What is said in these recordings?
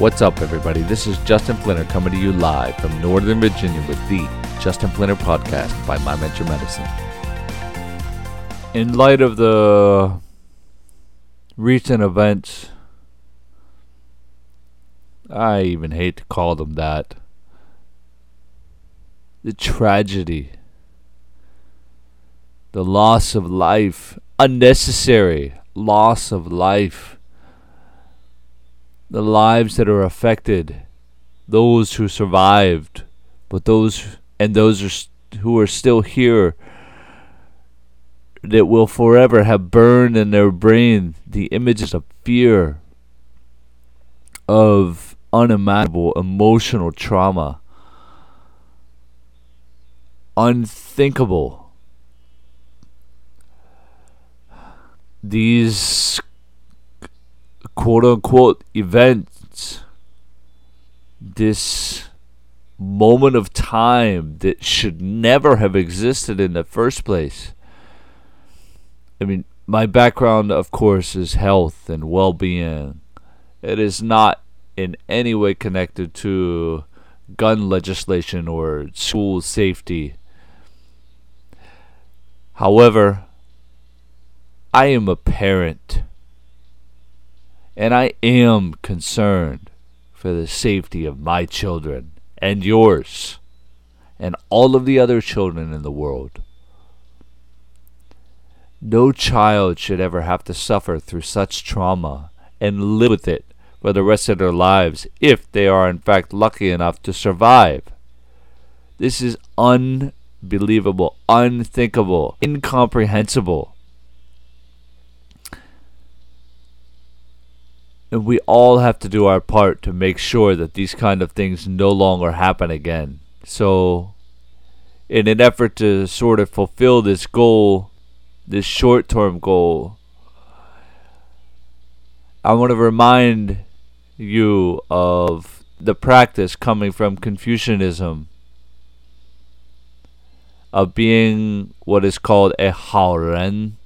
What's up, everybody? This is Justin Flinner coming to you live from Northern Virginia with the Justin Flinner podcast by My Mentor Medicine. In light of the recent events, I even hate to call them that, the tragedy, the loss of life, unnecessary loss of life the lives that are affected, those who survived, but those and those who are still here that will forever have burned in their brain the images of fear, of unimaginable emotional trauma, unthinkable. These quote unquote events, this moment of time that should never have existed in the first place. I mean, my background, of course, is health and well being. It is not in any way connected to gun legislation or school safety. However, I am a parent and I am concerned for the safety of my children and yours and all of the other children in the world. No child should ever have to suffer through such trauma and live with it for the rest of their lives if they are in fact lucky enough to survive. This is unbelievable, unthinkable, incomprehensible. And we all have to do our part to make sure that these kind of things no longer happen again. So, in an effort to sort of fulfill this goal, this short term goal, I want to remind you of the practice coming from Confucianism of being what is called a haoren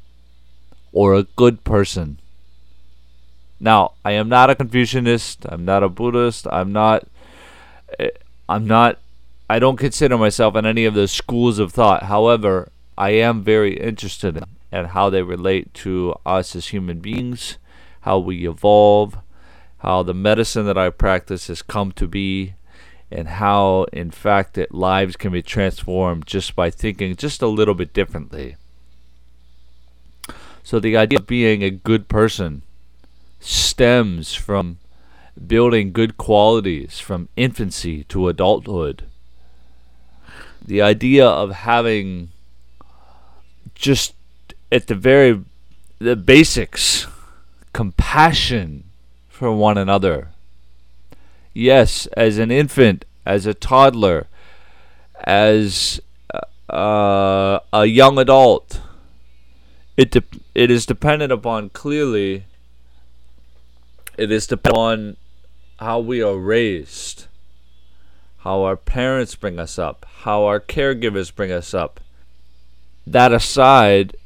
or a good person. Now, I am not a Confucianist. I'm not a Buddhist. I'm not. Eh, I'm not. I don't consider myself in any of those schools of thought. However, I am very interested in, how they relate to us as human beings, how we evolve, how the medicine that I practice has come to be, and how, in fact, that lives can be transformed just by thinking just a little bit differently. So, the idea of being a good person stems from building good qualities from infancy to adulthood. The idea of having just at the very the basics compassion for one another. Yes, as an infant, as a toddler, as uh, a young adult, it de- it is dependent upon clearly it is dependent on how we are raised, how our parents bring us up, how our caregivers bring us up. That aside,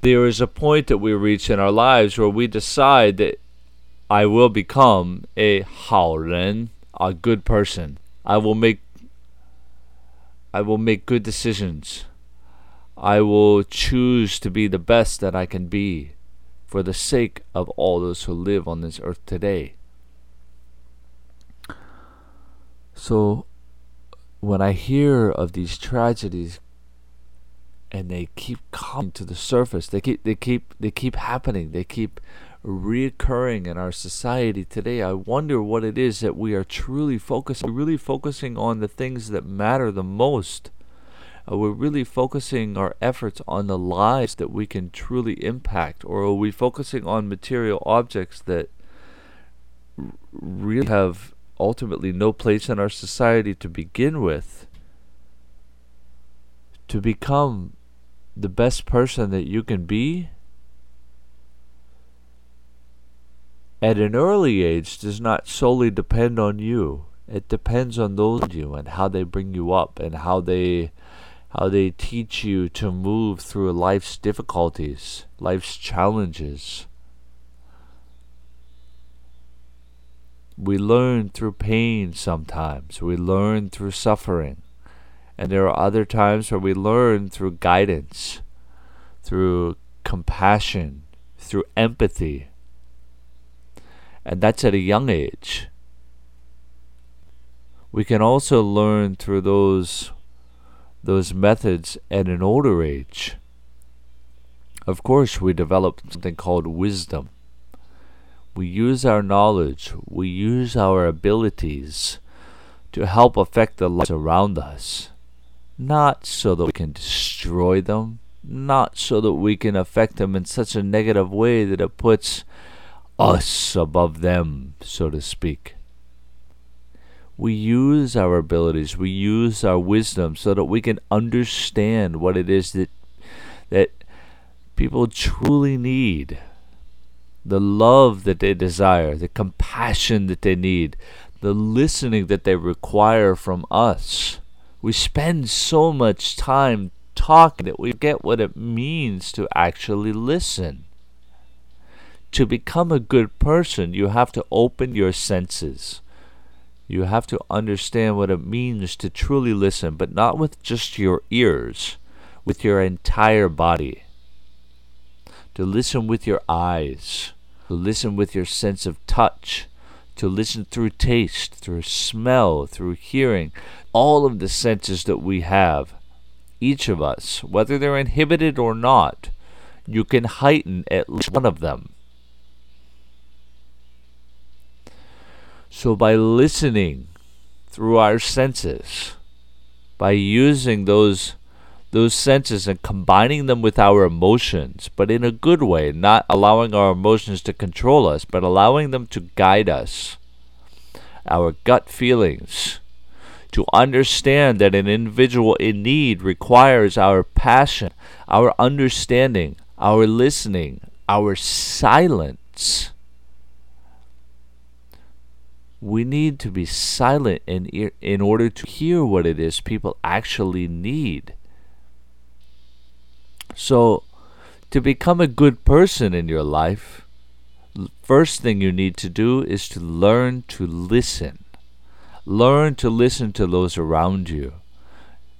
there is a point that we reach in our lives where we decide that I will become a haoren, a good person. I will make I will make good decisions. I will choose to be the best that I can be for the sake of all those who live on this earth today. So, when I hear of these tragedies and they keep coming to the surface, they keep they keep they keep happening, they keep reoccurring in our society today, I wonder what it is that we are truly focusing really focusing on the things that matter the most Uh, are we really focusing our efforts on the lives that we can truly impact, or are we focusing on material objects that really have ultimately no place in our society to begin with? To become the best person that you can be at an early age does not solely depend on you. It depends on those you and how they bring you up and how they how they teach you to move through life's difficulties, life's challenges. We learn through pain sometimes. We learn through suffering. And there are other times where we learn through guidance, through compassion, through empathy. And that's at a young age. We can also learn through those those methods at an older age. Of course, we develop something called wisdom. We use our knowledge, we use our abilities to help affect the lives around us, not so that we can destroy them, not so that we can affect them in such a negative way that it puts us above them, so to speak. We use our abilities, we use our wisdom so that we can understand what it is that that people truly need. The love that they desire, the compassion that they need, the listening that they require from us. We spend so much time talking that we get what it means to actually listen. To become a good person, you have to open your senses. You have to understand what it means to truly listen, but not with just your ears, with your entire body. To listen with your eyes, to listen with your sense of touch, to listen through taste, through smell, through hearing, all of the senses that we have each of us, whether they're inhibited or not, you can heighten at least one of them. So, by listening through our senses, by using those those senses and combining them with our emotions, but in a good way, not allowing our emotions to control us, but allowing them to guide us. Our gut feelings, to understand that an individual in need requires our passion, our understanding, our listening, our silence. We need to be silent in, in order to hear what it is people actually need. So, to become a good person in your life, first thing you need to do is to learn to listen. Learn to listen to those around you,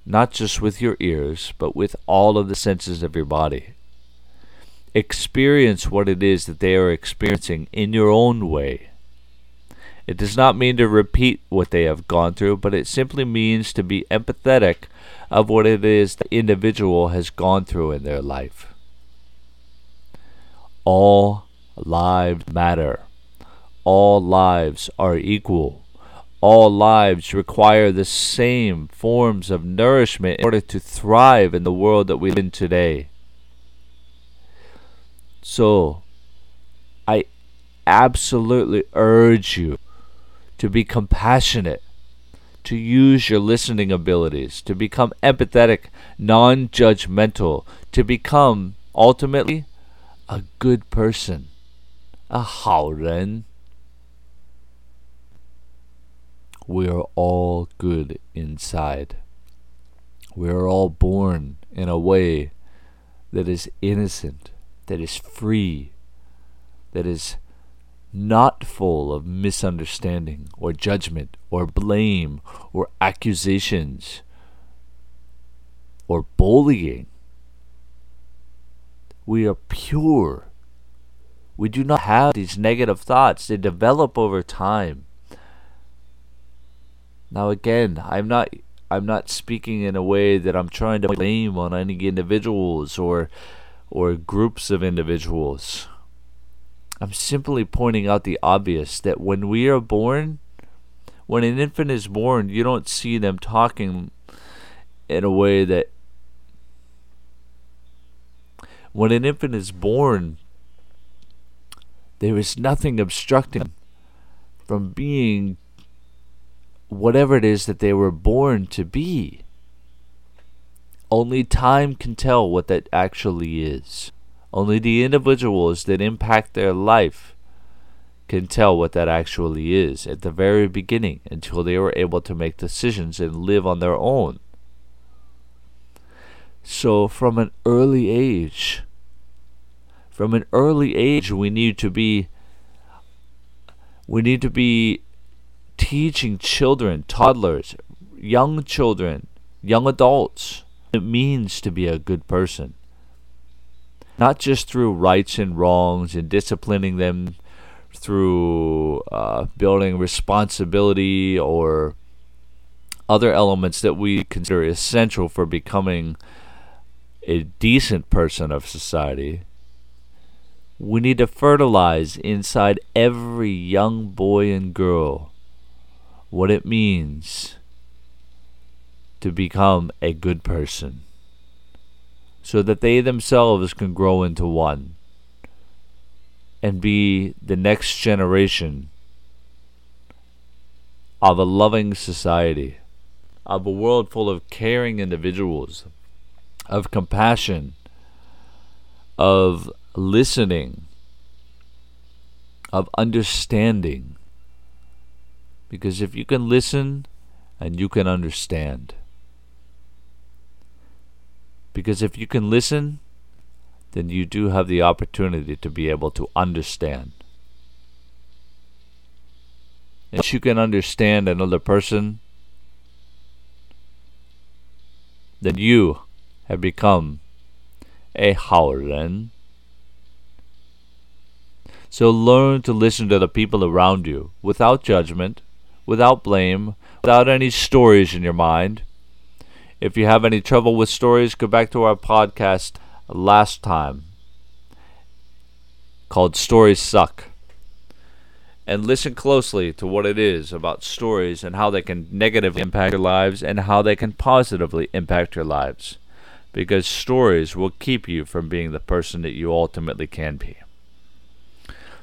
not just with your ears, but with all of the senses of your body. Experience what it is that they are experiencing in your own way. It does not mean to repeat what they have gone through, but it simply means to be empathetic of what it is the individual has gone through in their life. All lives matter. All lives are equal all lives require the same forms of nourishment in order to thrive in the world that we live in today. So, I absolutely urge you to be compassionate, to use your listening abilities, to become empathetic, non judgmental, to become ultimately a good person, a 好人。we are all good inside. We are all born in a way that is innocent, that is free, that is not full of misunderstanding or judgment or blame or accusations or bullying. We are pure. We do not have these negative thoughts. They develop over time. Now again, I'm not I'm not speaking in a way that I'm trying to blame on any individuals or or groups of individuals. I'm simply pointing out the obvious that when we are born, when an infant is born, you don't see them talking in a way that when an infant is born, there is nothing obstructing from being whatever it is that they were born to be. Only time can tell what that actually is. Only the individuals that impact their life can tell what that actually is at the very beginning until they are able to make decisions and live on their own. So, from an early age, from an early age, we need to be we need to be teaching children, toddlers, young children, young adults it means to be a good person. Not just through rights and wrongs and disciplining them through uh, building responsibility or other elements that we consider essential for becoming a decent person of society. We need to fertilize inside every young boy and girl what it means to become a good person so that they themselves can grow into one and be the next generation of a loving society, of a world full of caring individuals, of compassion, of listening, of understanding. Because if you can listen and you can understand, because if you can listen then you do have the opportunity to be able to understand. And if you can understand another person, then you have become a 好人. So learn to listen to the people around you without judgment, without blame, without any stories in your mind. If you have any trouble with stories, go back to our podcast last time called Stories Suck. And listen closely to what it is about stories and how they can negatively impact your lives and how they can positively impact your lives. Because stories will keep you from being the person that you ultimately can be.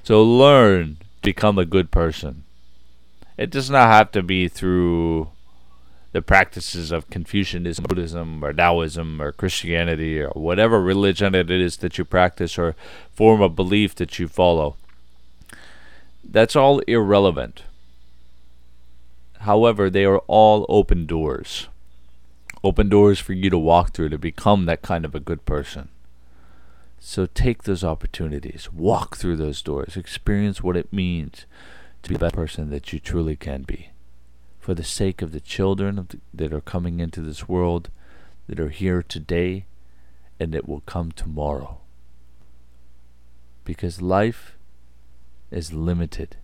So learn to become a good person. It does not have to be through the practices of Confucianism, Buddhism, or Taoism, or Christianity, or whatever religion it is that you practice or form of belief that you follow. That's all irrelevant. However, they are all open doors. Open doors for you to walk through to become that kind of a good person. So take those opportunities, walk through those doors, experience what it means to be the best person that you truly can be for the sake of the children that are coming into this world, that are here today, and that will come tomorrow. Because life is limited,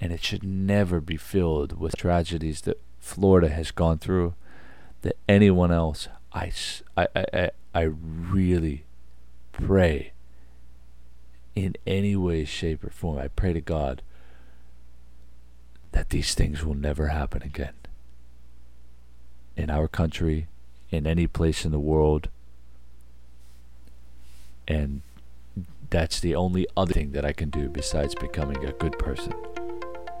and it should never be filled with tragedies that Florida has gone through, that anyone else, I, I, I, I really pray in any way, shape, or form, I pray to God that these things will never happen again. In our country, in any place in the world. And that's the only other thing that I can do besides becoming a good person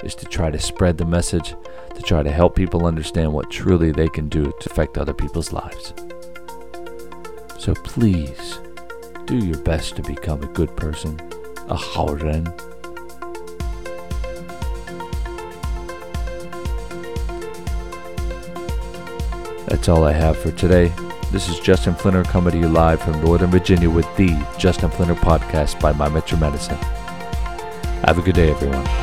is to try to spread the message, to try to help people understand what truly they can do to affect other people's lives. So please do your best to become a good person, a 好 That's all I have for today. This is Justin Flinner coming to you live from Northern Virginia with the Justin Flinner podcast by My Metro Medicine. Have a good day, everyone.